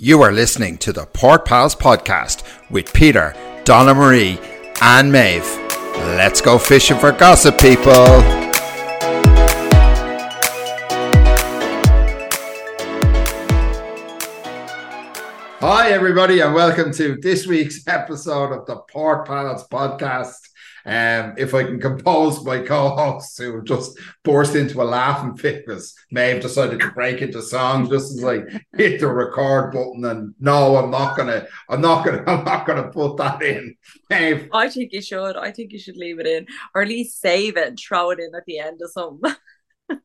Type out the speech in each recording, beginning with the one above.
You are listening to the Port Pals podcast with Peter, Donna Marie, and Maeve. Let's go fishing for gossip, people. Hi, everybody, and welcome to this week's episode of the Port Pals podcast. Um, if I can compose my co-hosts who just burst into a laughing fit because Maeve decided to break into song just as I hit the record button and no, I'm not gonna I'm not gonna I'm not gonna put that in. Maeve. I think you should. I think you should leave it in. Or at least save it and throw it in at the end of something.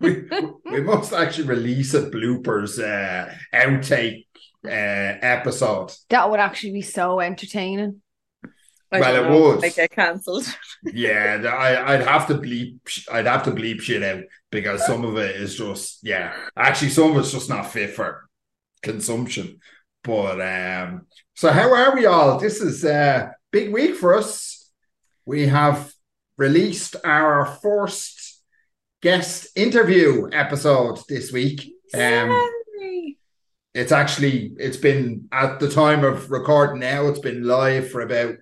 we, we must actually release a bloopers uh, outtake uh, episode. That would actually be so entertaining. I Well, it would. I get cancelled. Yeah, I, I'd have to bleep. I'd have to bleep shit out because some of it is just yeah. Actually, some of it's just not fit for consumption. But um, so how are we all? This is a big week for us. We have released our first guest interview episode this week. Um, it's actually it's been at the time of recording now it's been live for about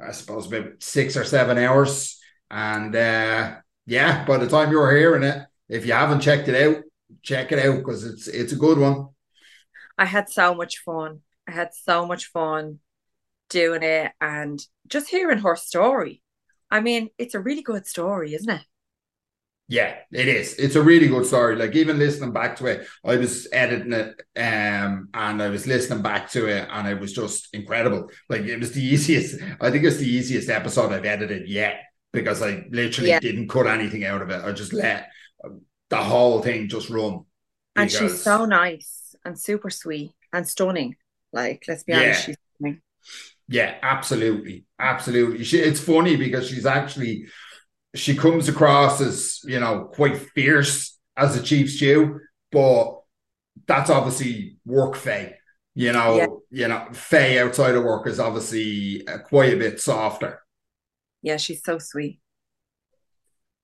i suppose about six or seven hours and uh yeah by the time you're hearing it if you haven't checked it out check it out because it's it's a good one I had so much fun. I had so much fun doing it and just hearing her story. I mean, it's a really good story, isn't it? Yeah it is it's a really good story like even listening back to it i was editing it um and i was listening back to it and it was just incredible like it was the easiest i think it's the easiest episode i've edited yet because i literally Yeah. didn't cut anything out of it i just let the whole thing just run And she's so nice and super sweet and stunning. Like, let's be honest, Yeah. she's stunning. Yeah, absolutely, absolutely. She, it's funny because she's actually she comes across as you know quite fierce as a chief stew, but that's obviously work Faye. You know, Yeah. you know, Faye outside of work is obviously uh, quite a bit softer. Yeah, she's so sweet.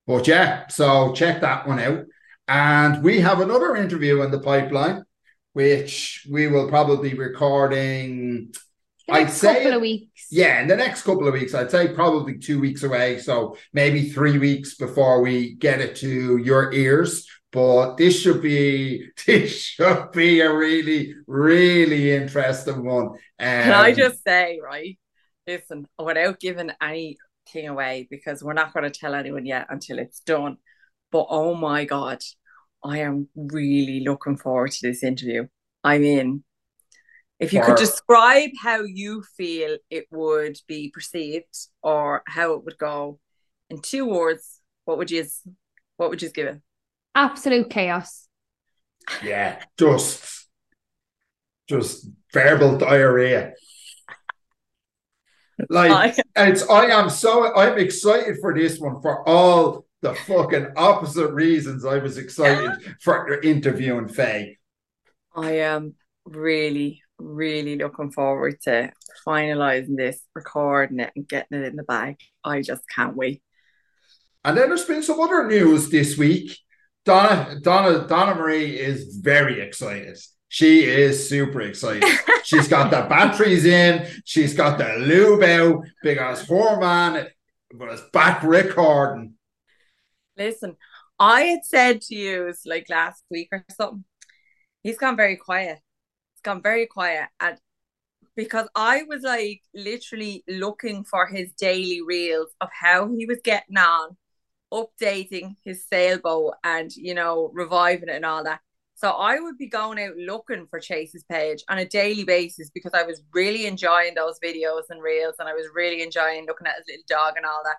But yeah, so check that one out. And we have another interview in the pipeline, which we will probably be recording. The I'd say couple of weeks. Yeah, in the next couple of weeks, I'd say probably two weeks away. So maybe three weeks before we get it to your ears. But this should be this should be a really, really interesting one. Um, Can I just say, right? Listen, without giving anything away, because we're not going to tell anyone yet until it's done. But oh my God, I am really looking forward to this interview. I mean, if you For- could describe how you feel it would be perceived or how it would go in two words, what would you what would you give it? Absolute chaos. yeah, just just verbal diarrhea. Like I- it's I am so I'm excited for this one for all the fucking opposite reasons I was excited for interviewing Faye. I am really, really looking forward to finalizing this, recording it, and getting it in the bag. I just can't wait. And then there's been some other news this week. Donna Donna Donna Marie is very excited. She is super excited. She's got the batteries in. She's got the lube out because her man was back recording. Listen, I had said to you it's like last week or something. He's gone very quiet. He's gone very quiet, and because I was like literally looking for his daily reels of how he was getting on, updating his sailboat, and you know reviving it and all that. So I would be going out looking for Chase's page on a daily basis because I was really enjoying those videos and reels, and I was really enjoying looking at his little dog and all that.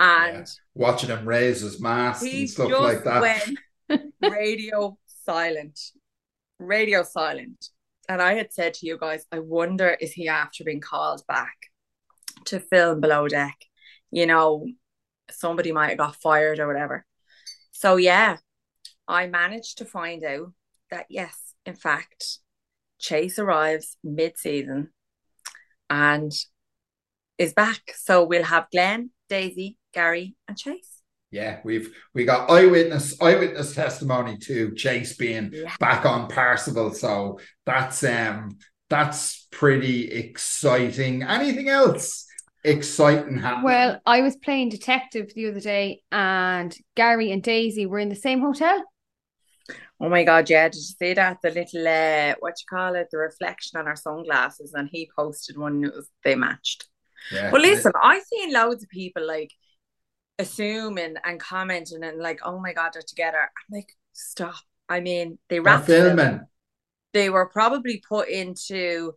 And Watching him raise his mast he and stuff just like that. radio silent, radio silent. And I had said to you guys, I wonder is he after being called back to film below deck? You know, somebody might have got fired or whatever. So yeah, I managed to find out that yes, in fact, Chase arrives mid-season and is back. So we'll have Glenn, Daisy, Gary, and Chase. Yeah, we've we got eyewitness eyewitness testimony to Chase being Yeah. back on Parsifal, so that's um that's pretty exciting. Anything else exciting happening? Well, I was playing detective the other day, and Gary and Daisy were in the same hotel. Oh my god, yeah, did you see that? The little uh what you call it, the reflection on our sunglasses, and he posted one and it was they matched. yeah. Well, listen, I've seen loads of people like assuming and commenting and like, oh my god, they're together. I'm like, stop. I mean, they They're wrapped filming. filming. They were probably put into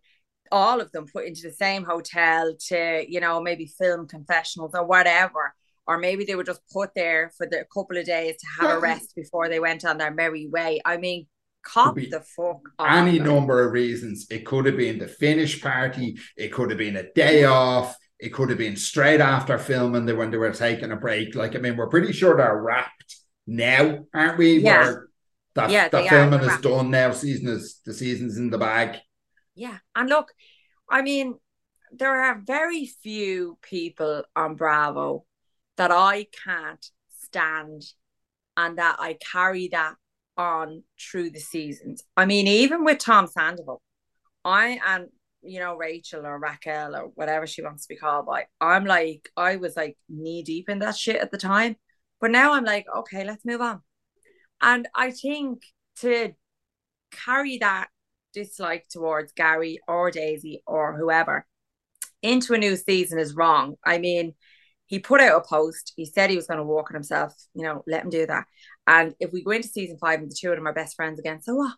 all of them put into the same hotel to, you know, maybe film confessionals or whatever. Or maybe they were just put there for the couple of days to have a rest before they went on their merry way. I mean, cop the fuck any them. number of reasons. It could have been the finish party. It could have been a day off. It could have been straight after filming the, when they were taking a break. Like, I mean, we're pretty sure they're wrapped now, aren't we? Yeah. Where that, Yeah, the filming is done now. Season is the season's in the bag. Yeah. And look, I mean, there are very few people on Bravo that I can't stand and that I carry that on through the seasons. I mean, even with Tom Sandoval, I and you know, Rachel or Raquel or whatever she wants to be called by, I'm like, I was like knee deep in that shit at the time. But now I'm like, okay, let's move on. And I think to carry that dislike towards Gary or Daisy or whoever into a new season is wrong. I mean, he put out a post. He said he was going to walk on himself. You know, let him do that. And if we go into season five and the two of them are best friends again, so what?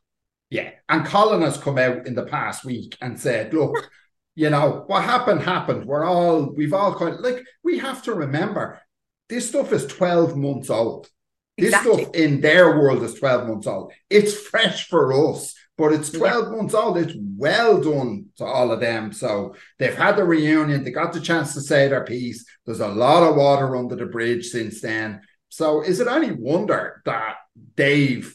Yeah. And Colin has come out in the past week and said, look, you know, what happened, happened. We're all, we've all kind of like, we have to remember this stuff is 12 months old. This Exactly. stuff in their world is 12 months old. It's fresh for us, but it's Yeah. 12 months old. It's well done to all of them. So they've had the reunion. They got the chance to say their piece. There's a lot of water under the bridge since then. So is it any wonder that they've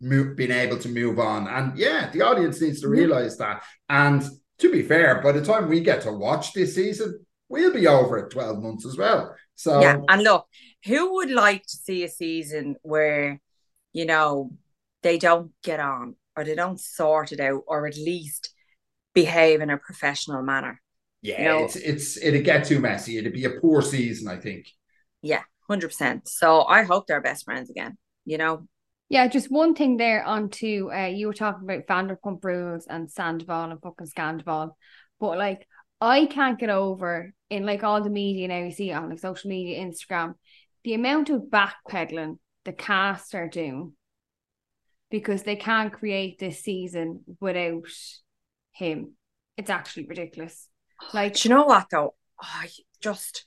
mo- been able to move on? And yeah, the audience needs to realize that. And to be fair, by the time we get to watch this season, we'll be over at 12 months as well. So Yeah. And look, who would like to see a season where, you know, they don't get on or they don't sort it out or at least behave in a professional manner? yeah, No. it's it's it'd get too messy. It'd be a poor season, I think. Yeah, 100%. So I hope they're best friends again, you know? Yeah, just one thing there onto uh, you were talking about Vanderpump Rules and Sandoval and fucking Scandoval, but like I can't get over in like all the media now you see on like social media, Instagram, the amount of backpedaling the cast are doing because they can't create this season without him. It's actually ridiculous. Like Do you know what though? I just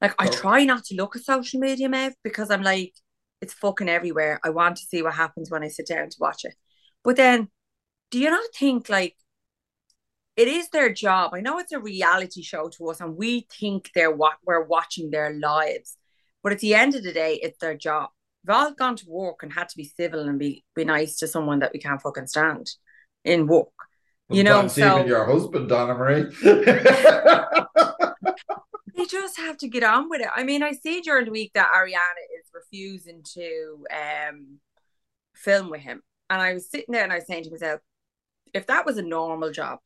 like I try not to look at social media, Maeve, because I'm like, it's fucking everywhere. I want to see what happens when I sit down to watch it. But then, do you not think like it is their job? I know it's a reality show to us, and we think they're what we're watching their lives. But at the end of the day, it's their job. We've all gone to work and had to be civil and be be nice to someone that we can't fucking stand in work. You know, Sometimes even so- your husband, Donna Marie. they just have to get on with it. I mean, I see during the week that Ariana is refusing to um film with him. And I was sitting there and I was saying to myself, if that was a normal job,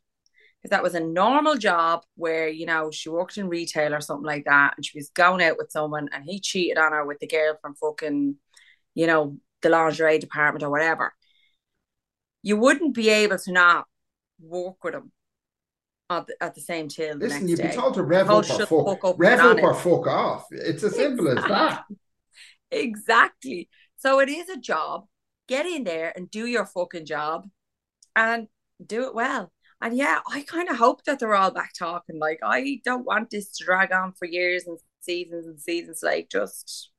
if that was a normal job where, you know, she worked in retail or something like that and she was going out with someone and he cheated on her with the girl from fucking, you know, the lingerie department or whatever, you wouldn't be able to not work with him at the, at the same till the Listen, next you'd be day. told to rev up or fuck, fuck rev up or fuck off. It's as simple as that. Exactly. So it is a job. Get in there and do your fucking job and do it well. And yeah, I kind of hope that they're all back talking. Like, I don't want this to drag on for years and seasons and seasons. Like, just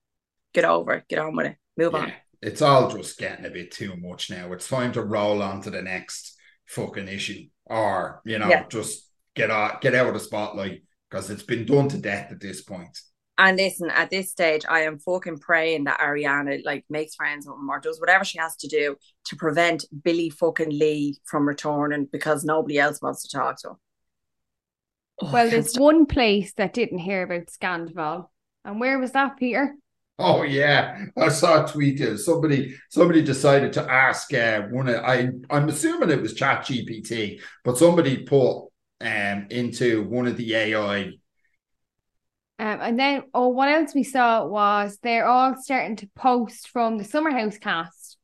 get over it, get on with it, move on. It's all just getting a bit too much now. It's time to roll on to the next fucking issue, or you know, Yeah. just get out, get out of the spotlight because it's been done to death at this point. And listen, at this stage, I am fucking praying that Ariana like makes friends with him or does whatever she has to do to prevent Billie fucking Lee from returning because nobody else wants to talk to him. Oh, well, can't there's one place that didn't hear about Scandoval. And where was that, Peter? Oh yeah, I saw a tweet. Here. Somebody somebody decided to ask uh, one. Of, I I'm assuming it was Chat GPT, but somebody put um into one of the AI. Um, and then, oh, what else we saw was they're all starting to post from the Summer House cast.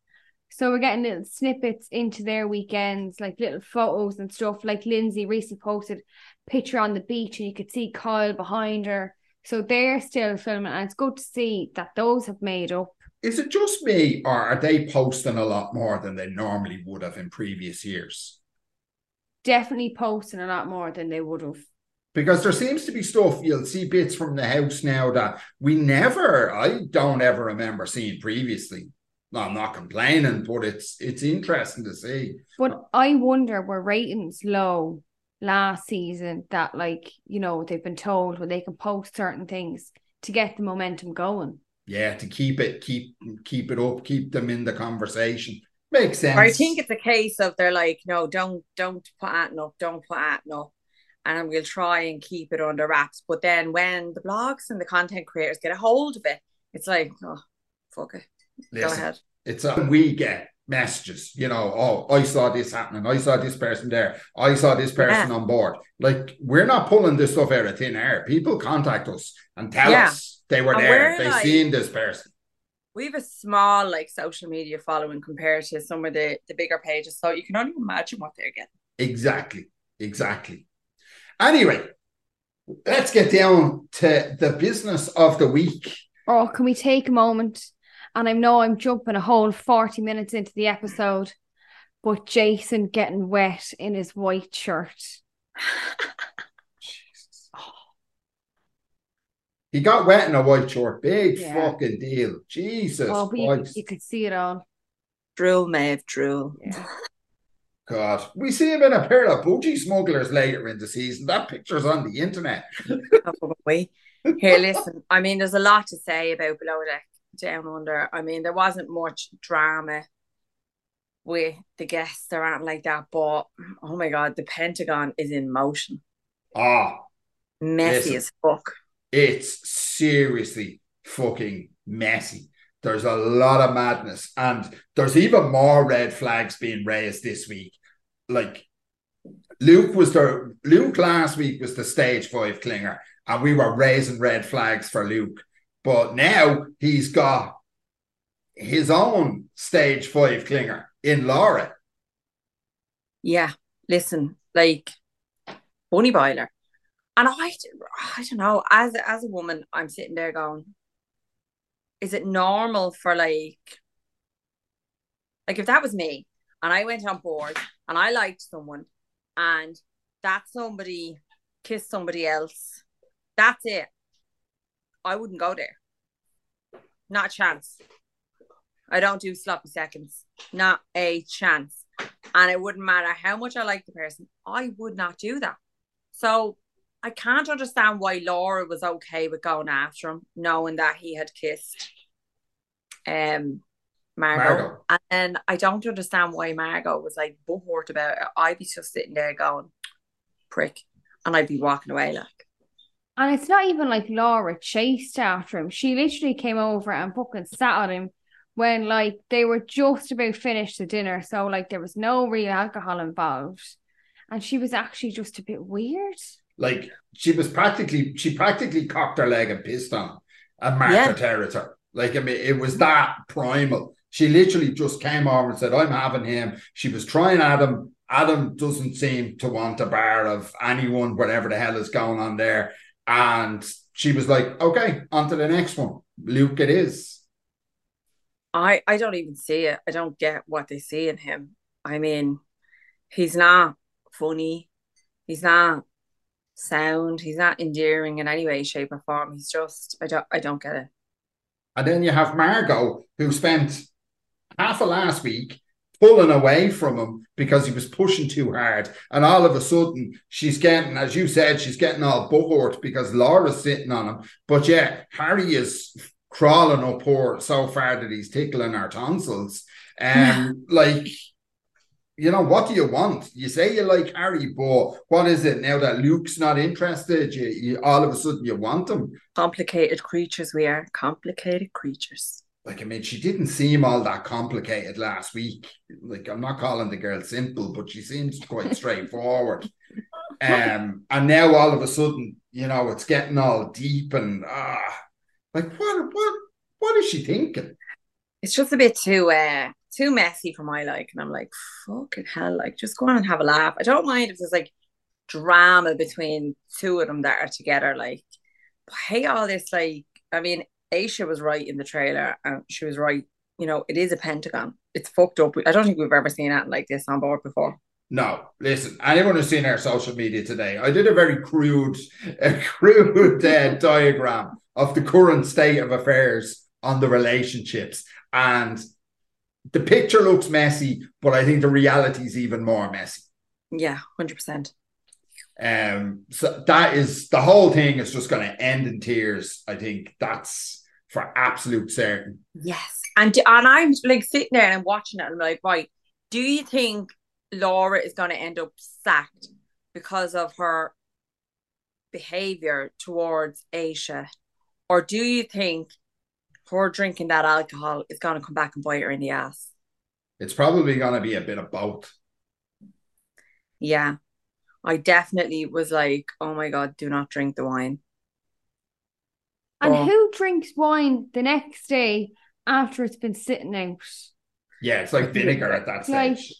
So we're getting little snippets into their weekends, like little photos and stuff. Like Lindsay recently posted picture on the beach, and you could see Kyle behind her. So they're still filming, and it's good to see that those have made up. Is it just me, or are they posting a lot more than they normally would have in previous years? Definitely posting a lot more than they would have. Because there seems to be stuff you'll see bits from the house now that we never, I don't ever remember seeing previously. No, I'm not complaining, but it's it's interesting to see. But I wonder were ratings low last season that like you know they've been told where they can post certain things to get the momentum going. Yeah, to keep it keep keep it up, keep them in the conversation. Makes sense. Or I think it's a case of they're like, no, don't don't put Atten up, don't put Atten up. And we'll try and keep it under wraps. But then when the blogs and the content creators get a hold of it, it's like, oh, fuck it. Listen, Go ahead. It's a, we get messages, you know, oh, I saw this happening. I saw this person there. I saw this person yeah. on board. Like, we're not pulling this stuff out of thin air. People contact us and tell yeah. us they were and there. They like, seen this person. We have a small like social media following compared to some of the the bigger pages, so you can only imagine what they're getting. Exactly, exactly. Anyway, let's get down to the business of the week. Oh, can we take a moment and I know I'm jumping a whole 40 minutes into the episode, but Jason getting wet in his white shirt. Jesus. He got wet in a white shirt. Big yeah. fucking deal. Jesus. Oh, but you, you, could see it all. Drool, Maeve, drool. Yeah. God, we see him in a pair of budgie smugglers later in the season. That picture's on the internet. Oh, Here, listen. I mean, there's a lot to say about Below Deck down under. I mean, there wasn't much drama with the guests or anything like that, but oh my god, the Pentagon is in motion. Ah, messy as fuck. It's seriously fucking messy. There's a lot of madness, and there's even more red flags being raised this week. Like Luke was the Luke last week was the stage five clinger, and we were raising red flags for Luke. But now he's got his own stage five clinger in Laura. Yeah, listen, like Bunny Boiler. And I, I don't know, as, as a woman, I'm sitting there going, is it normal for like, like if that was me and I went on board and I liked someone and that somebody kissed somebody else, that's it. I wouldn't go there. Not a chance. I don't do sloppy seconds. Not a chance. And it wouldn't matter how much I like the person, I would not do that. So I can't understand why Laura was okay with going after him, knowing that he had kissed um Margot. Margot. And then I don't understand why Margot was like butt about it. I'd be just sitting there going, prick. And I'd be walking away like. And it's not even like Laura chased after him. She literally came over and fucking sat on him when like they were just about finished the dinner. So like there was no real alcohol involved. And she was actually just a bit weird. Like she was practically she practically cocked her leg and pissed on and Martha yeah. territory. Like I mean it was that primal. She literally just came over and said, I'm having him. She was trying Adam. Adam doesn't seem to want a bar of anyone, whatever the hell is going on there. And she was like, okay, on to the next one. Luke, it is. I, I don't even see it. I don't get what they see in him. I mean, he's not funny. He's not sound. He's not endearing in any way, shape, or form. He's just I don't I don't get it. And then you have Margot, who spent half of last week pulling away from him because he was pushing too hard. And all of a sudden, she's getting, as you said, she's getting all buckhort because Laura's sitting on him. But yeah, Harry is crawling up her so far that he's tickling her tonsils. And um, like, you know, what do you want? You say you like Harry, but what is it now that Luke's not interested? You, you all of a sudden you want him. Complicated creatures we are. Complicated creatures. Like I mean, she didn't seem all that complicated last week. Like I'm not calling the girl simple, but she seems quite straightforward. Um, and now all of a sudden, you know, it's getting all deep and ah, like what, what, what is she thinking? It's just a bit too uh too messy for my like, and I'm like, fucking hell, like just go on and have a laugh. I don't mind if there's like drama between two of them that are together, like, but hey, all this like, I mean, Aesha was right in the trailer, and she was right. You know, it is a pentagon. It's fucked up. I don't think we've ever seen that like this on board before. No, listen. Anyone who's seen our social media today, I did a very crude, a crude uh, diagram of the current state of affairs on the relationships, and the picture looks messy, but I think the reality is even more messy. Yeah, hundred percent. Um, so that is the whole thing is just going to end in tears. I think that's for absolute certain. Yes, and and I'm like sitting there and I'm watching it. And I'm like, right, do you think Laura is going to end up sacked because of her behavior towards Aesha? Or do you think her drinking that alcohol is going to come back and bite her in the ass? It's probably going to be a bit of both. Yeah. I definitely was like, oh my God, do not drink the wine. And Oh. who drinks wine the next day after it's been sitting out? Yeah, it's like vinegar at that Like- stage.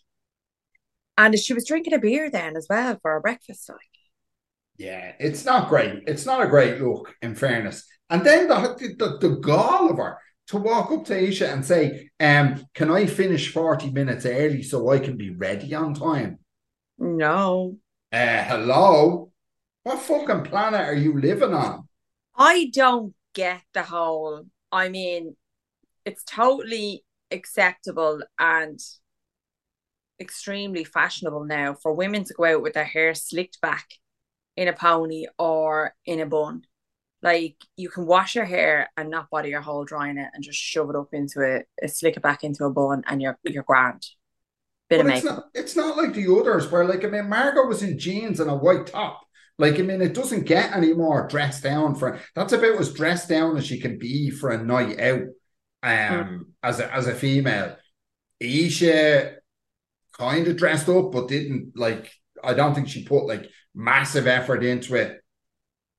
And she was drinking a beer then as well for her breakfast. Like, Yeah, it's not great. It's not a great look, in fairness. And then the the, the gall of her to walk up to Aesha and say, um, can I finish 40 minutes early so I can be ready on time? no, Uh, hello? What fucking planet are you living on? I don't get the whole. I mean, it's totally acceptable and extremely fashionable now for women to go out with their hair slicked back in a pony or in a bun. Like you can wash your hair and not bother your whole drying it and just shove it up into a, a slick it back into a bun and you're you're grand. Bit But of it's not, it's not like the others where, like, I mean, Margot was in jeans and a white top. Like, I mean, it doesn't get any more dressed down for that's about as dressed down as she can be for a night out um as a as a female. Aesha kind of dressed up, but didn't like I don't think she put like massive effort into it.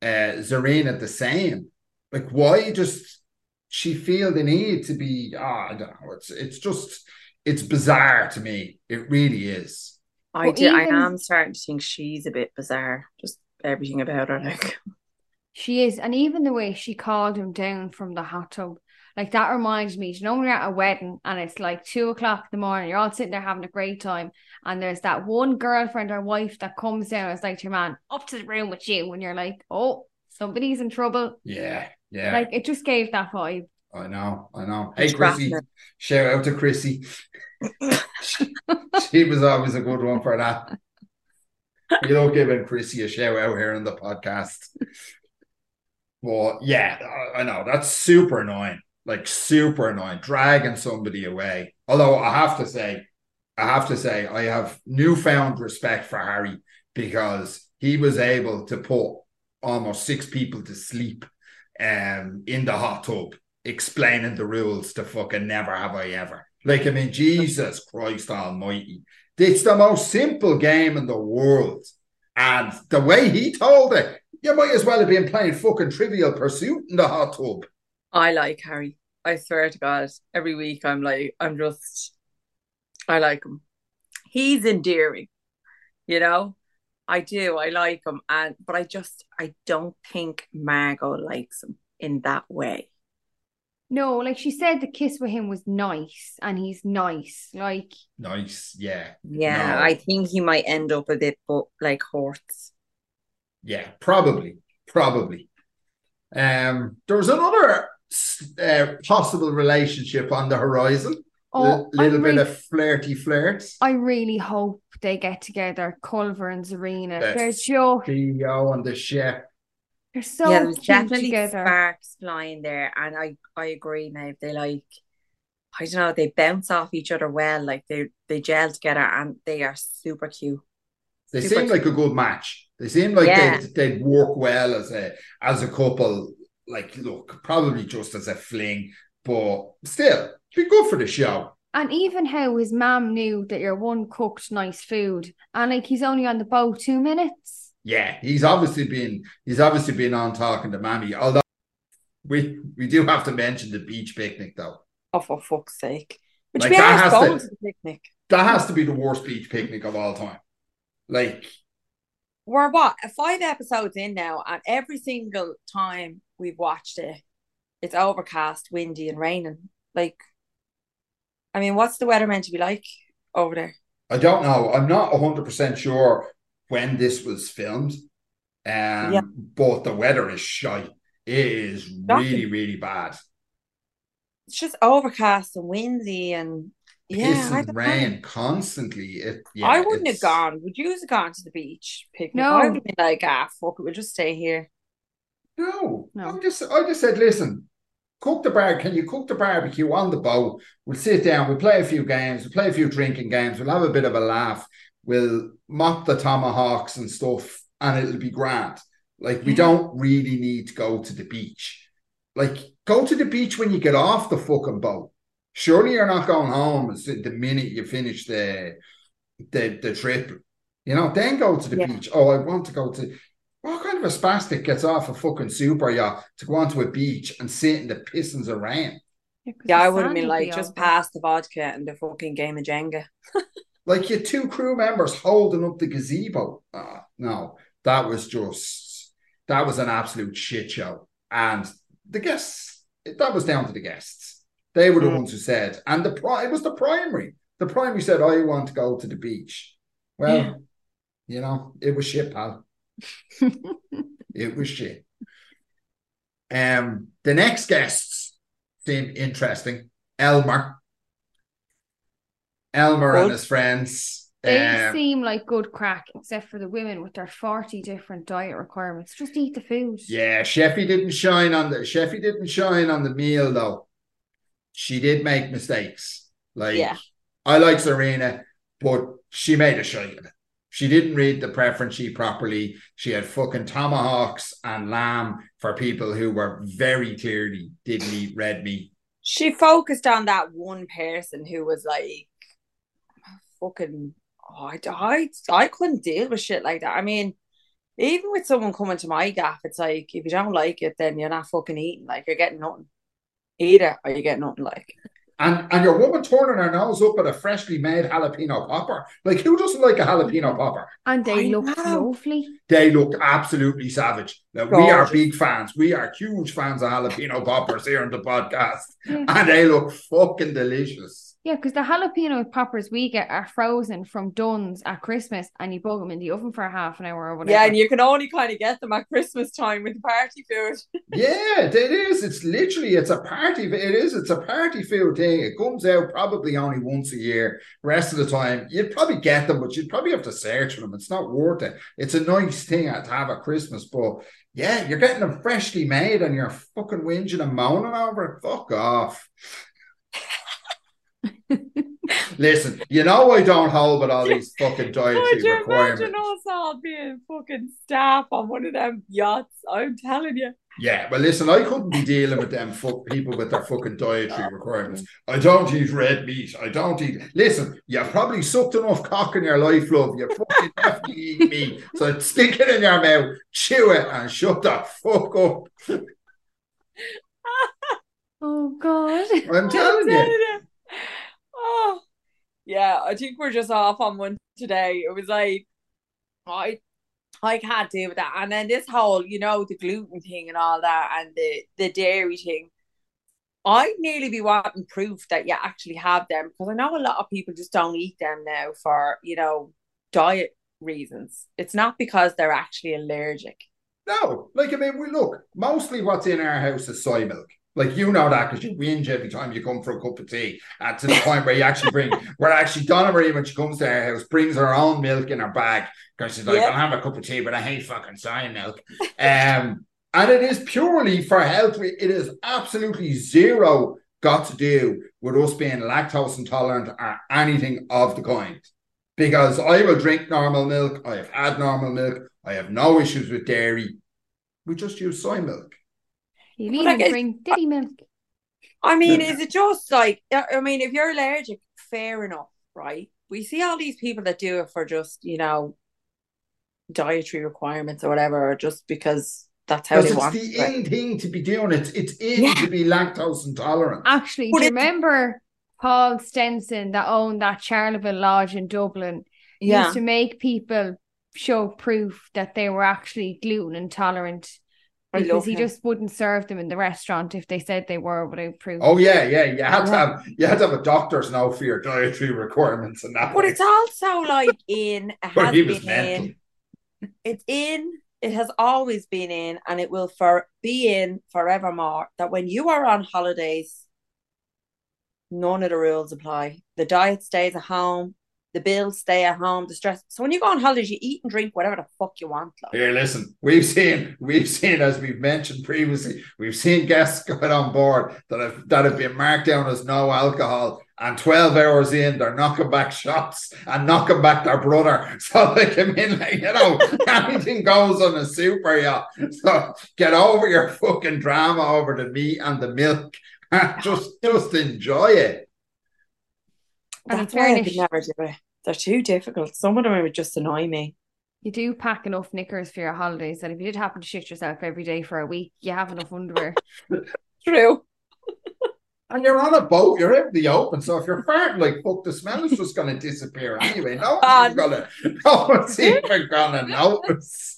Uh Tzarina the same. Like, why just she feel the need to be ah, I don't know. It's it's just it's bizarre to me. It really is. I But do I am starting to think she's a bit bizarre. Just everything about her like She is, and even the way she called him down from the hot tub, like that reminds me. You know, when you're at a wedding and it's like two o'clock in the morning, you're all sitting there having a great time, and there's that one girlfriend or wife that comes down and is like to your man, up to the room with you, and you're like, oh, somebody's in trouble. Yeah, yeah. Like it just gave that vibe. I know, I know. Hey, Trapped Chrissy, shout out to Chrissy. she was always a good one for that. You know, giving Chrissy a shout out here in the podcast. But yeah, I, I know that's super annoying. Like super annoying, dragging somebody away. Although I have to say, I have to say, I have newfound respect for Harry because he was able to put almost six people to sleep um in the hot tub explaining the rules to fucking never have I ever. Like, I mean, Jesus Christ Almighty. It's the most simple game in the world. And the way he told it, you might as well have been playing fucking trivial pursuit in the hot tub. I like Harry. I swear to God, every week I'm like, I'm just, I like him. He's endearing, you know. I do. I like him, and but I just, I don't think Margot likes him in that way. No, like she said, the kiss with him was nice, and he's nice. Like Nice. Yeah. Yeah, No. I think he might end up a bit, but like Horts. Yeah. Probably. Probably. Um, there was another uh, possible relationship on the horizon. oh, L- little I bit of flirty flirts. I really hope they get together, Culver and Tzarina. That's They're just CEO and the chef. They're so yeah, there's definitely together. sparks flying there, and I, I agree, now. They like, I don't know, they bounce off each other well, like they they gel together and they are super cute. They Super seem like a good match. They seem like Yeah. they'd, they'd work well as a as a couple. Like, look, probably just as a fling, but still, be good for the show. And even how his mom knew that your one cooked nice food, and like he's only on the boat two minutes. Yeah, he's obviously been he's obviously been on talking to Mammy. Although we we do have to mention the beach picnic though. Oh for fuck's sake. Which Like, we that has going to- to the picnic. That has to be the worst beach picnic of all time. Like, We're what five episodes in now, and every single time we've watched it, it's overcast, windy, and raining. Like, I mean, what's the weather meant to be like over there? I don't know. I'm not 100% sure when this was filmed. Um, Yeah. but the weather is shite. It is really, really bad. It's just overcast and windy, and yeah, I and rain know. constantly. It, yeah, I wouldn't have gone. Would you have gone to the beach picnic? No. I would have been like, ah, fuck it, we'll just stay here. No, No. I'm just. I just said, listen, cook the bar. Can you cook the barbecue on the boat? We'll sit down. We'll play a few games. We'll play a few drinking games. We'll have a bit of a laugh. We'll mock the tomahawks and stuff, and it'll be grand. Like we hmm. don't really need to go to the beach. Like go to the beach when you get off the fucking boat. Surely you're not going home the minute you finish the the the trip. You know, then go to the Yeah. beach. Oh, I want to go to. What kind of a spastic gets off a fucking super yacht to go onto a beach and sit in the pissings of rain? 'cause Yeah, I would have been like, be just over. pass the vodka and the fucking game of Jenga. Like your two crew members holding up the gazebo. Ah, no, that was just that was an absolute shit show. And the guests, that was down to the guests. They were the Mm. ones who said, and the pri- it was the primary. The primary said, "I want to go to the beach." Well, Yeah. you know, it was shit, pal. It was shit. Um, the next guests seemed interesting. Elmer. Elmer and his friends. They Um, seem like good crack, except for the women with their 40 different diet requirements. Just eat the food. yeah, Sheffy didn't shine on the Sheffy didn't shine on the meal though. She did make mistakes. Like Yeah. I like Serena, but she made a shite of it. She didn't read the preference sheet properly. She had fucking tomahawks and lamb for people who were very clearly didn't eat red meat. She focused on that one person who was like, fucking, oh, I, I, I couldn't deal with shit like that. I mean, even with someone coming to my gaff, it's like, if you don't like it, then you're not fucking eating. Like, you're getting nothing. Eat it or you get nothing. Like, And and your woman turning her nose up at a freshly made jalapeno popper. Like who doesn't like a jalapeno mm. popper? And they I look know. lovely. They look absolutely savage. Now, we are big fans. We are huge fans of jalapeno poppers here on the podcast. Yeah. And they look fucking delicious. Yeah, because the jalapeno poppers we get are frozen from Dunnes at Christmas, and you bug them in the oven for a half an hour or whatever. yeah, and you can only kind of get them at Christmas time with the party food. Yeah, it is. It's literally it's a party. It is. It's a party food thing. It comes out probably only once a year. Rest of the time, you'd probably get them, but you'd probably have to search for them. It's not worth it. It's a nice thing to have at Christmas, but yeah, you're getting them freshly made, and you're fucking whinging and moaning over it. Fuck off. Listen, you know I don't hold with all these fucking dietary Could dietary you requirements. imagine us all being fucking staff on one of them yachts? I'm telling you. Yeah, but listen, I couldn't be dealing with them fuck people with their fucking dietary requirements. I don't eat red meat. I don't eat. Listen, you've probably sucked enough cock in your life, love. You fucking definitely eat meat. So stick it in your mouth, chew it, and shut the fuck up. Oh God. I'm telling you. Oh, yeah. I think we're just off on one today. It was like, I, I can't deal with that. And then this whole, you know, the gluten thing and all that, and the the dairy thing. I'd nearly be wanting proof that you actually have them because I know a lot of people just don't eat them now for you know diet reasons. It's not because they're actually allergic. No, like I mean, we look. Mostly, what's in our house is soy milk. Like you know that because you whinge every time you come for a cup of tea. And to the point where you actually bring, where actually Donna Marie when she comes to our house brings her own milk in her bag because she's like, Yeah. I'll have a cup of tea, but I hate fucking soy milk. Um, and it is purely for health. It is absolutely zero got to do with us being lactose intolerant or anything of the kind. Because I will drink normal milk. I have had normal milk. I have no issues with dairy. We just use soy milk. You need I to guess- drink diddy milk. I mean, Yeah. is it just like I mean, if you're allergic, fair enough, right? We see all these people that do it for just, you know, dietary requirements or whatever, or just because that's how Because they it's the it. in thing to be doing it. It's in Yeah. to be lactose intolerant. Actually, But do you remember Paul Stenson that owned that Charleville Lodge in Dublin? He Yeah. used to make people show proof that they were actually gluten intolerant I because love he him. just wouldn't serve them in the restaurant if they said they were without proof. Oh yeah, yeah. You had to Yeah. have you had to have a doctor's note for your dietary requirements and that. But way. it's also like in it But has he was been mental. in. It's in. It has always been in, and it will for be in forevermore. That when you are on holidays, none of the rules apply. The diet stays at home. The bills stay at home. The stress. So when you go on holidays, you eat and drink whatever the fuck you want. Like. Here, listen, we've seen, we've seen, as we've mentioned previously, we've seen guests get on board that have that have been marked down as no alcohol, and 12 hours in, they're knocking back shots and knocking back their brother. So they come in like, you know, anything goes on a super yacht. So get over your fucking drama over the meat and the milk. and just just enjoy it. And That's in why I could never do it. They're too difficult. Some of them would just annoy me. You do pack enough knickers for your holidays that if you did happen to shit yourself every day for a week, you have enough underwear. True. And you're on a boat, you're in the open. So if you're farting like fuck, the smell is just gonna disappear anyway. No one's gonna no one's even gonna notice.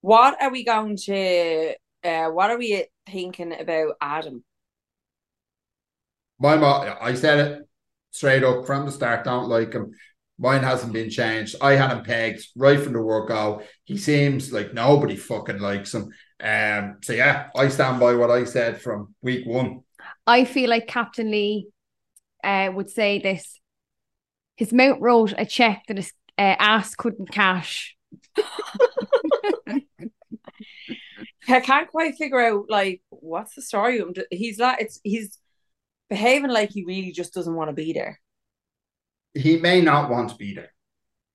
What are we going to? Uh, what are we thinking about Adam? My mo- I said it straight up from the start, don't like him. Mine hasn't been changed. I had him pegged right from the word go. He seems like nobody fucking likes him. Um, so yeah, I stand by what I said from week one. I feel like Captain Lee uh, would say this. His mount wrote a check that his uh, ass couldn't cash. I can't quite figure out like what's the story. He's like it's he's behaving like he really just doesn't want to be there. he may not want to be there.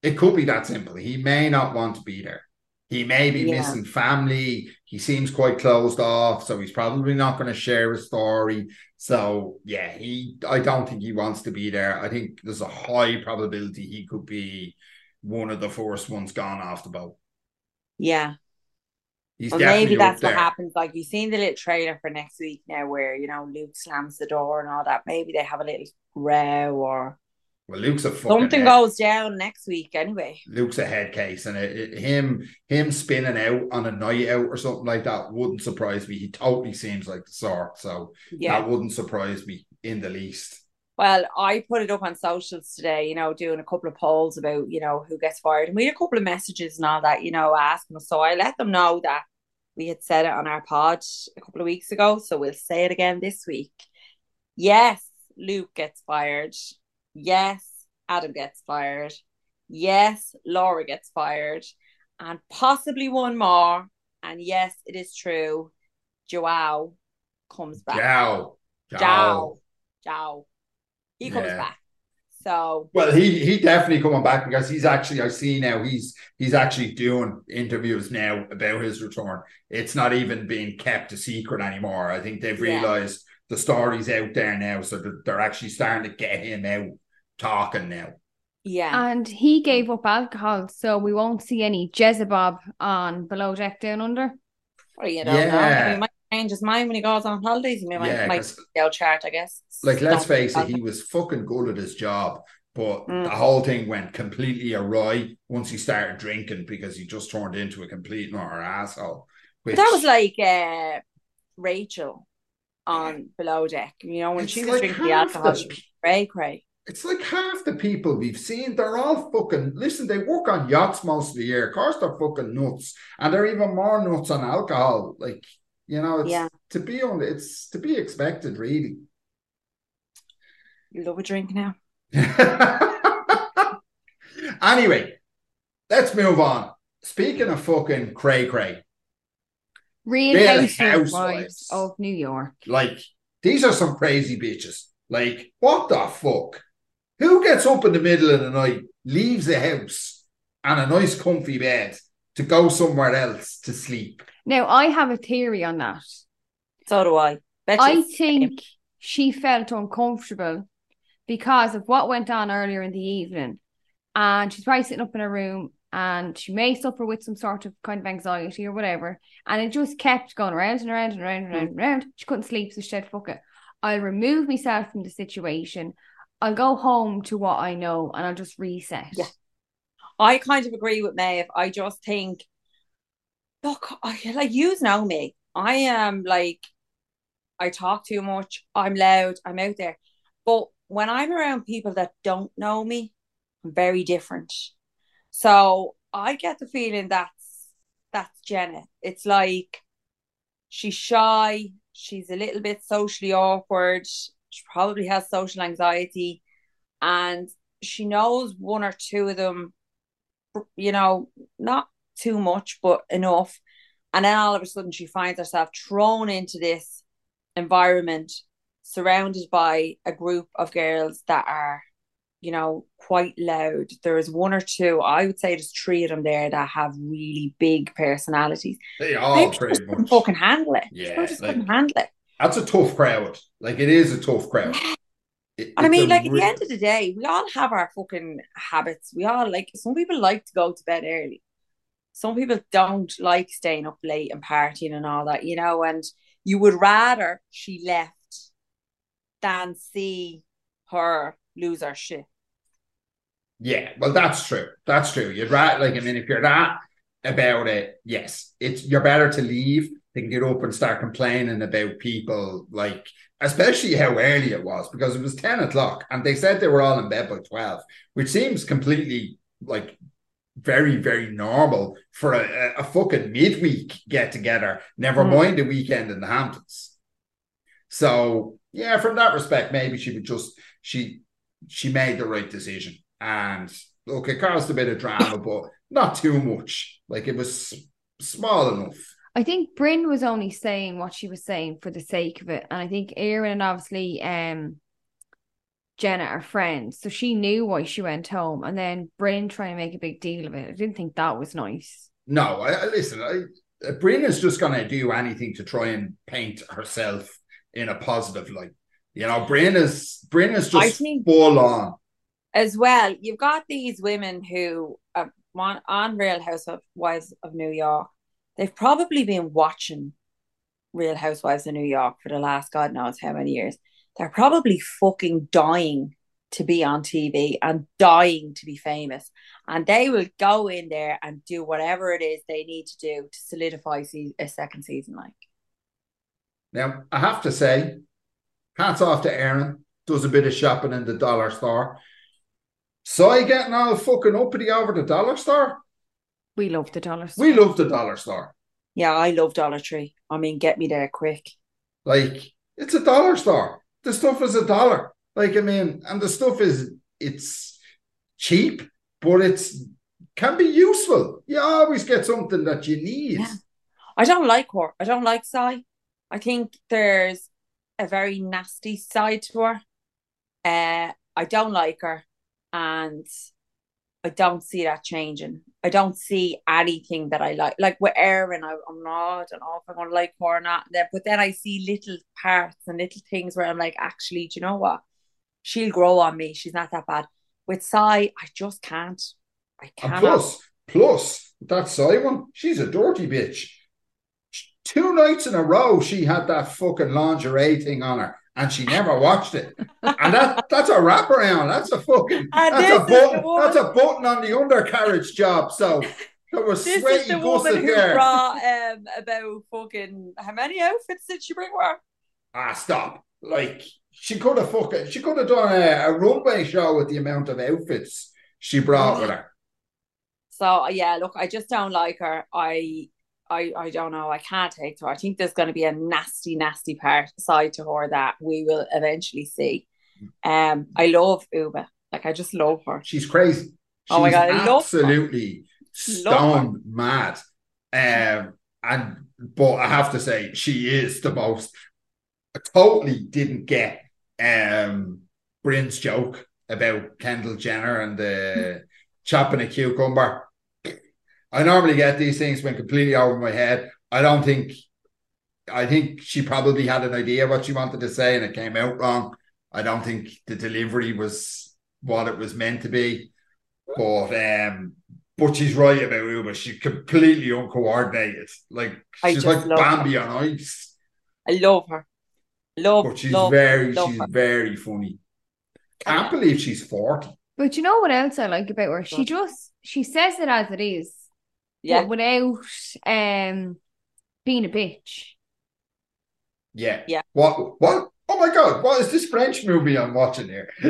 It could be that simple. He may not want to be there. He may be Yeah. missing family. He seems quite closed off, so he's probably not going to share his story. So yeah, he. I don't think he wants to be there. I think there's a high probability he could be one of the first ones gone off the boat. Yeah. He's Well, maybe that's what there. happens. Like you've seen the little trailer for next week now, where you know Luke slams the door and all that. Maybe they have a little row or Well, Luke's a something head- goes down next week. Anyway, Luke's a head case, and it, it- him him spinning out on a night out or something like that wouldn't surprise me. He totally seems like the sort, so yeah. that wouldn't surprise me in the least. Well, I put it up on socials today, you know, doing a couple of polls about, you know, who gets fired. And we had a couple of messages and all that, you know, asking us. So I let them know that we had said it on our pod a couple of weeks ago. So we'll say it again this week. Yes, Luke gets fired. Yes, Adam gets fired. Yes, Laura gets fired. And possibly one more. And yes, it is true. Joao comes back. Ciao. Joao. Joao. He comes Yeah. back. So Well, he he definitely coming back because he's actually I see now he's he's actually doing interviews now about his return. It's not even being kept a secret anymore. I think they've Yeah. realized the story's out there now, so they're, they're actually starting to get him out talking now. yeah. And he gave up alcohol, so we won't see any Jezebel on below deck down under. Well, you don't know. Yeah. He might change his mind when he goes on holidays. He might, Yeah, might 'cause- go chart, I guess. Like, let's face it, he was fucking good at his job, but Mm. the whole thing went completely awry once he started drinking because he just turned into a complete and utter asshole. Which, that was like uh, Rachel on below deck. You know, when It's she was like drinking the alcohol, the- she was cray cray. it's like half the people we've seen, they're all fucking listen, they work on yachts most of the year. Of course, they're fucking nuts, and they're even more nuts on alcohol. Like, you know, it's Yeah. to be on it's to be expected, really. You love a drink now. anyway, let's move on. Speaking of fucking cray cray, Real, Real housewives, Housewives. of New York. Like, these are some crazy bitches. Like, what the fuck? Who gets up in the middle of the night, leaves the house and a nice comfy bed to go somewhere else to sleep? Now, I have a theory on that. So do I. Bet I it's same. think she felt uncomfortable because of what went on earlier in the evening. And she's probably sitting up in her room and she may suffer with some sort of kind of anxiety or whatever. And it just kept going around and around and around and around and around. She couldn't sleep, so she said, fuck it. I'll remove myself from the situation. I'll go home to what I know and I'll just reset. Yeah. I kind of agree with Maeve. I just think, look, I like you know me. I am like, I talk too much. I'm loud. I'm out there. But when I'm around people that don't know me, I'm very different. So I get the feeling that's that's Jenna. It's like she's shy. She's a little bit socially awkward. She probably has social anxiety, and she knows one or two of them you know, not too much, but enough. And then all of a sudden, she finds herself thrown into this environment, surrounded by a group of girls that are, you know, quite loud. There is one or two, I would say there's three of them there that have really big personalities. They all They pretty couldn't much. fucking handle it. Yeah, They just like- couldn't handle it. That's a tough crowd. Like, it is a tough crowd. It- And I mean, like at the end of the day, we all have our fucking habits. We all like some people like to go to bed early. Some people don't like staying up late and partying and all that, you know, and you would rather she left than see her lose her shit. Yeah, well, that's true. That's true. You'd right. Like, I mean, if you're that about it, yes, it's you're better to leave than get up and start complaining about people. Like, especially how early it was because it was ten o'clock, and they said they were all in bed by twelve, which seems completely like very, very normal for a, a, a fucking midweek get together. Never Mm. mind the weekend in the Hamptons. So yeah, from that respect, maybe she would just she she made the right decision. And look, it caused a bit of drama, but not too much. Like it was small enough. I think Brynn was only saying what she was saying for the sake of it. And I think Erin and obviously um Jenna are friends. So she knew why she went home. And then Brynn trying to make a big deal of it. I didn't think that was nice. No, I, I listen. I, Brina's just gonna do anything to try and paint herself in a positive light. You know, Brynn is, Brina's is just think- full on. As well, you've got these women who uh, want on Real Housewives of New York. They've probably been watching Real Housewives of New York for the last God knows how many years. They're probably fucking dying to be on TV and dying to be famous. And they will go in there and do whatever it is they need to do to solidify a second season. Like, Now, I have to say, hats off to Erin. Does a bit of shopping in the dollar store. So you getting all fucking uppity over the dollar store? We love the dollars. We love the dollar store. yeah, I love Dollar Tree. I mean, get me there quick. Like, it's a dollar store. The stuff is a dollar. Like, I mean, and the stuff is it's cheap, but it's can be useful. You always get something that you need. Yeah. I don't like her. I don't like Sai. I think there's a very nasty side to her. Uh, I don't like her, and I don't see that changing. I don't see anything that I like. Like with Erin, I, I'm not. I don't know if I'm gonna like her or not. Then- But then I see little parts and little things where I'm like, actually, do you know what? She'll grow on me. She's not that bad. With Sai, I just can't. I cannot. plus, plus that side one, she's a dirty bitch. Two nights in a row, she had that fucking lingerie thing on her, and she never watched it. And that that's a wraparound. That's a fucking And that's a this is the button. That's a button on the undercarriage job. So there was This is the woman who there. brought um about fucking how many outfits did she bring with her? Ah, stop! Like she could have fucking she could have done a, a runway show with the amount of outfits she brought with her. So yeah, look, I just don't like her. I I I don't know. I can't take to her. I think there's going to be a nasty, nasty part side to her that we will eventually see. Um, I love Ubah. Like I just love her. She's crazy. Oh my God, I love absolutely stone mad. Um, and but I have to say she is the most. I totally didn't get um Brynn's joke about Kendall Jenner and the chopping a cucumber. I normally get these things when completely over my head. I don't think. I think she probably had an idea what she wanted to say, and it came out wrong. I don't think the delivery was what it was meant to be. But um, but she's right about Ubah. She's completely uncoordinated. Like I she's like Bambi her. on ice. I love her. Love, But she's love, very, love she's her. very funny. Can't believe she's 40. But you know what else I like about her? She just she says it as it is. Yeah. But without um being a bitch. Yeah. Yeah. What what oh my god, what is this French movie I'm watching here?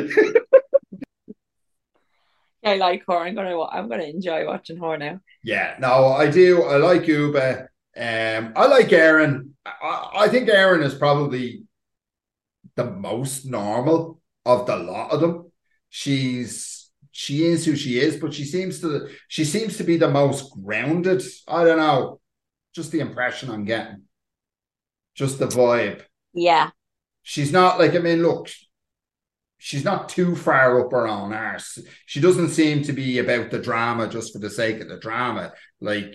I like her. I'm gonna I'm gonna enjoy watching her now. yeah, no, I do. I like Ubah. Um, I like Erin. I, I think Erin is probably the most normal of the lot of them. She's she is who she is, but she seems to she seems to be the most grounded. I don't know, just the impression I'm getting, just the vibe. Yeah. She's not like I mean, look, she's not too far up her own arse. She doesn't seem to be about the drama just for the sake of the drama. Like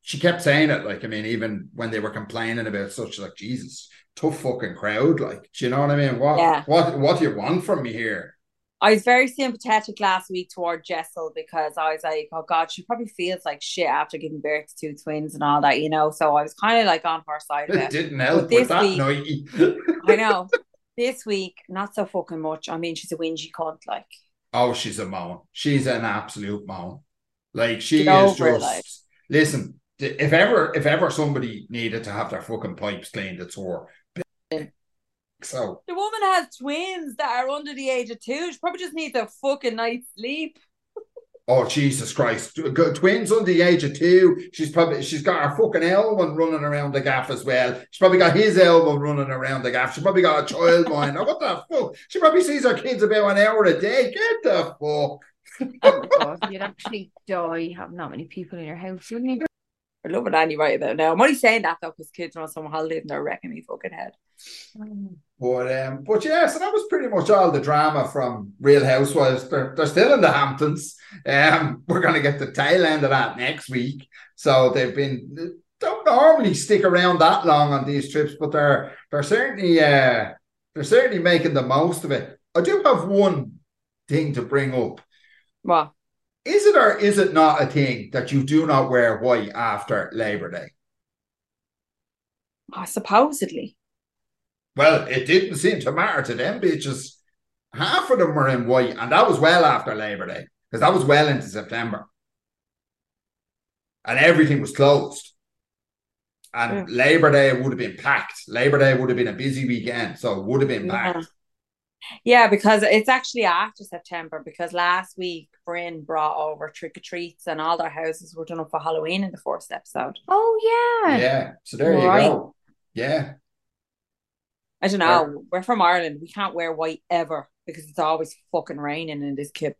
she kept saying it, like I mean, even when they were complaining about such like Jesus, tough fucking crowd. Like, do you know what I mean? What Yeah. what what do you want from me here? I was very sympathetic last week toward Jessel because I was like, oh God, she probably feels like shit after giving birth to two twins and all that, you know. So I was kind of like on her side of It it. didn't help this with that week-. I know. This week, not so fucking much. I mean, she's a whingy cunt, like. Oh, she's a moan. She's an absolute moan. Like she Get is just like. listen. If ever, if ever somebody needed to have their fucking pipes cleaned, it's her. So The woman has twins that are under the age of two. She probably just needs a fucking night's sleep. Oh Jesus Christ! Twins under the age of two. She's probably she's got her fucking elbow running around the gaff as well. She's probably got his elbow running around the gaff. She's probably got a child mind. Now what the fuck? She probably sees her kids about an hour a day. Get the fuck. Oh god, you'd actually die having that many people in your house, wouldn't you? I love what Annie right about now. I'm only saying that though because kids are on summer holiday and they're wrecking me fucking head. Mm. But um, but yeah, so that was pretty much all the drama from Real Housewives. They're they're still in the Hamptons. Um, we're gonna get the tail end of that next week. So they've been don't normally stick around that long on these trips, but they're they're certainly uh they're certainly making the most of it. I do have one thing to bring up. Well, Is it or is it not a thing that you do not wear white after Labor Day? oh, supposedly. Well, it didn't seem to matter to them bitches. Half of them were in white, and that was well after Labor Day, because that was well into September. And everything was closed. And mm. Labor Day would have been packed. Labor Day would have been a busy weekend, so it would have been Yeah. packed. Yeah, because it's actually after September. Because last week, Brynn brought over trick or treats, and all their houses were done up for Halloween in the first episode. Oh Yeah. yeah. So there Right. you go. Yeah. I don't know. We're from Ireland. We can't wear white ever because it's always fucking raining in this kip.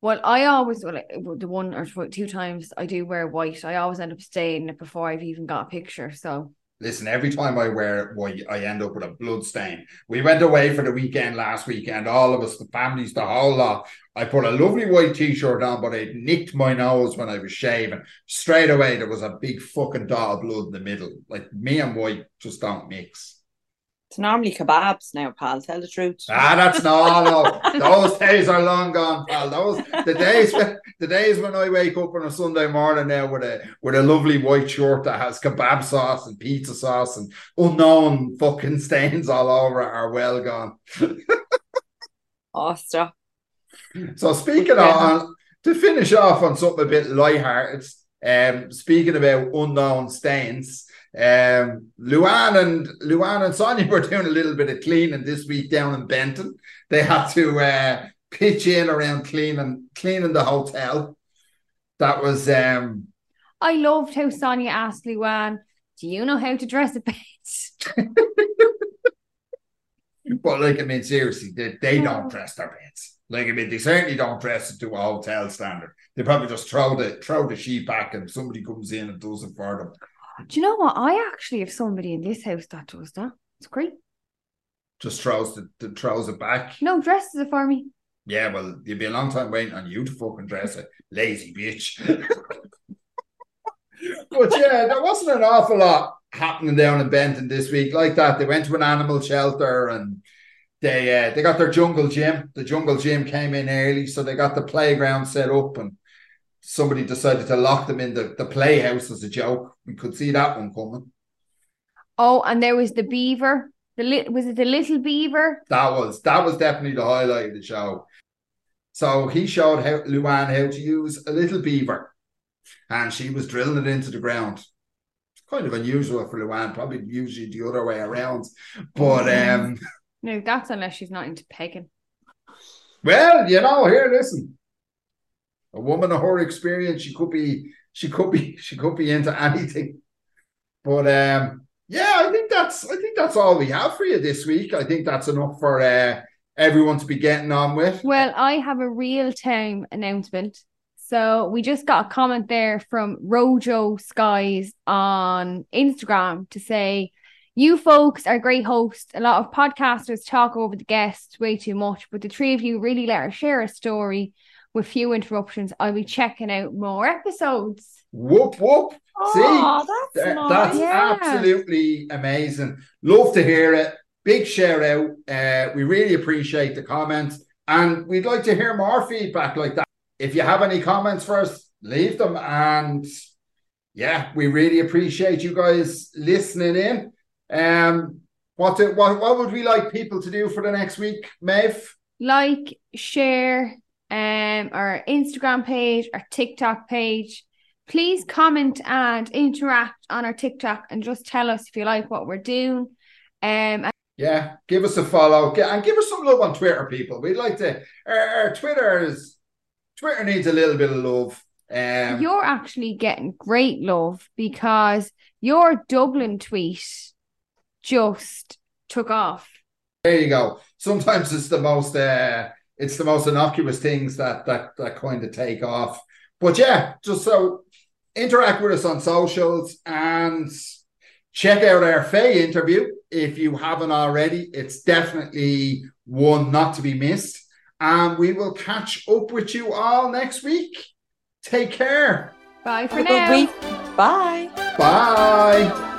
Well, I always well, like, the one or two times I do wear white. I always end up staying it before I've even got a picture. So Listen, every time I wear white, I end up with a blood stain. We went away for the weekend last weekend, all of us, the families, the whole lot. I put a lovely white t-shirt on, but it nicked my nose when I was shaving. Straight away, there was a big fucking dot of blood in the middle. Like me and white just don't mix. It's normally kebabs now, pal. Tell the truth. Ah, that's no, no. Those days are long gone, pal. Those the days, the days when I wake up on a Sunday morning now with a with a lovely white shirt that has kebab sauce and pizza sauce and unknown fucking stains all over it are well gone. Oh, stop. So speaking Yeah. on to finish off on something a bit lighthearted, um, speaking about unknown stains, um, Luann and Luann and Sonja were doing a little bit of cleaning this week down in Benton. They had to uh, pitch in around cleaning cleaning the hotel. That was um, I loved how Sonja asked Luann, "Do you know how to dress a bed?" but like I mean, seriously, they, they Oh. don't dress their beds. Like I mean, they certainly don't dress it to a hotel standard. They probably just throw the throw the sheet back and somebody comes in and does it for them. Do you know what? I actually have somebody in this house that does that. It's great. Just throws the, the throws it back. No, dresses it for me. Yeah, well, you'd be a long time waiting on you to fucking dress it. Lazy bitch. but yeah, there wasn't an awful lot happening down in Benton this week like that. They went to an animal shelter and they uh, they got their jungle gym. The jungle gym came in early, so they got the playground set up and somebody decided to lock them in the, the playhouse as a joke. We could see that one coming. Oh, and there was the beaver. The li- was it the little beaver? That was that was definitely the highlight of the show. So he showed how Luann how to use a little beaver, and she was drilling it into the ground. Kind of unusual for Luann, probably usually the other way around. But um No, that's unless she's not into pegging. well, you know, here, listen. A woman of her experience, she could be, she could be, she could be into anything. But um, yeah, I think that's, I think that's all we have for you this week. I think that's enough for uh, everyone to be getting on with. Well, I have a real time announcement. So we just got a comment there from Rojo Skies on Instagram to say, You folks are great hosts. A lot of podcasters talk over the guests way too much, but the three of you really let her share a story with few interruptions. I'll be checking out more episodes. Whoop whoop. Oh, See, that's Th- nice. that's Yeah. absolutely amazing. Love to hear it. Big shout out. Uh, we really appreciate the comments, and we'd like to hear more feedback like that. If you have any comments for us, leave them. And yeah, we really appreciate you guys listening in. Um, what do, what what would we like people to do for the next week, Maeve? Like, share um our Instagram page, our TikTok page. Please comment and interact on our TikTok and just tell us if you like what we're doing. Um Yeah, give us a follow and give us some love on Twitter, people. We'd like to. Our, our Twitter is Twitter needs a little bit of love. Um, You're actually getting great love because your Dublin tweet just took off. there you go. Sometimes it's the most. Uh, it's the most innocuous things that that that kind of take off. But yeah, just so interact with us on socials and check out our Faye interview if you haven't already. It's definitely one not to be missed. And we will catch up with you all next week. Take care. Bye for Have a now. good week. Bye. Bye.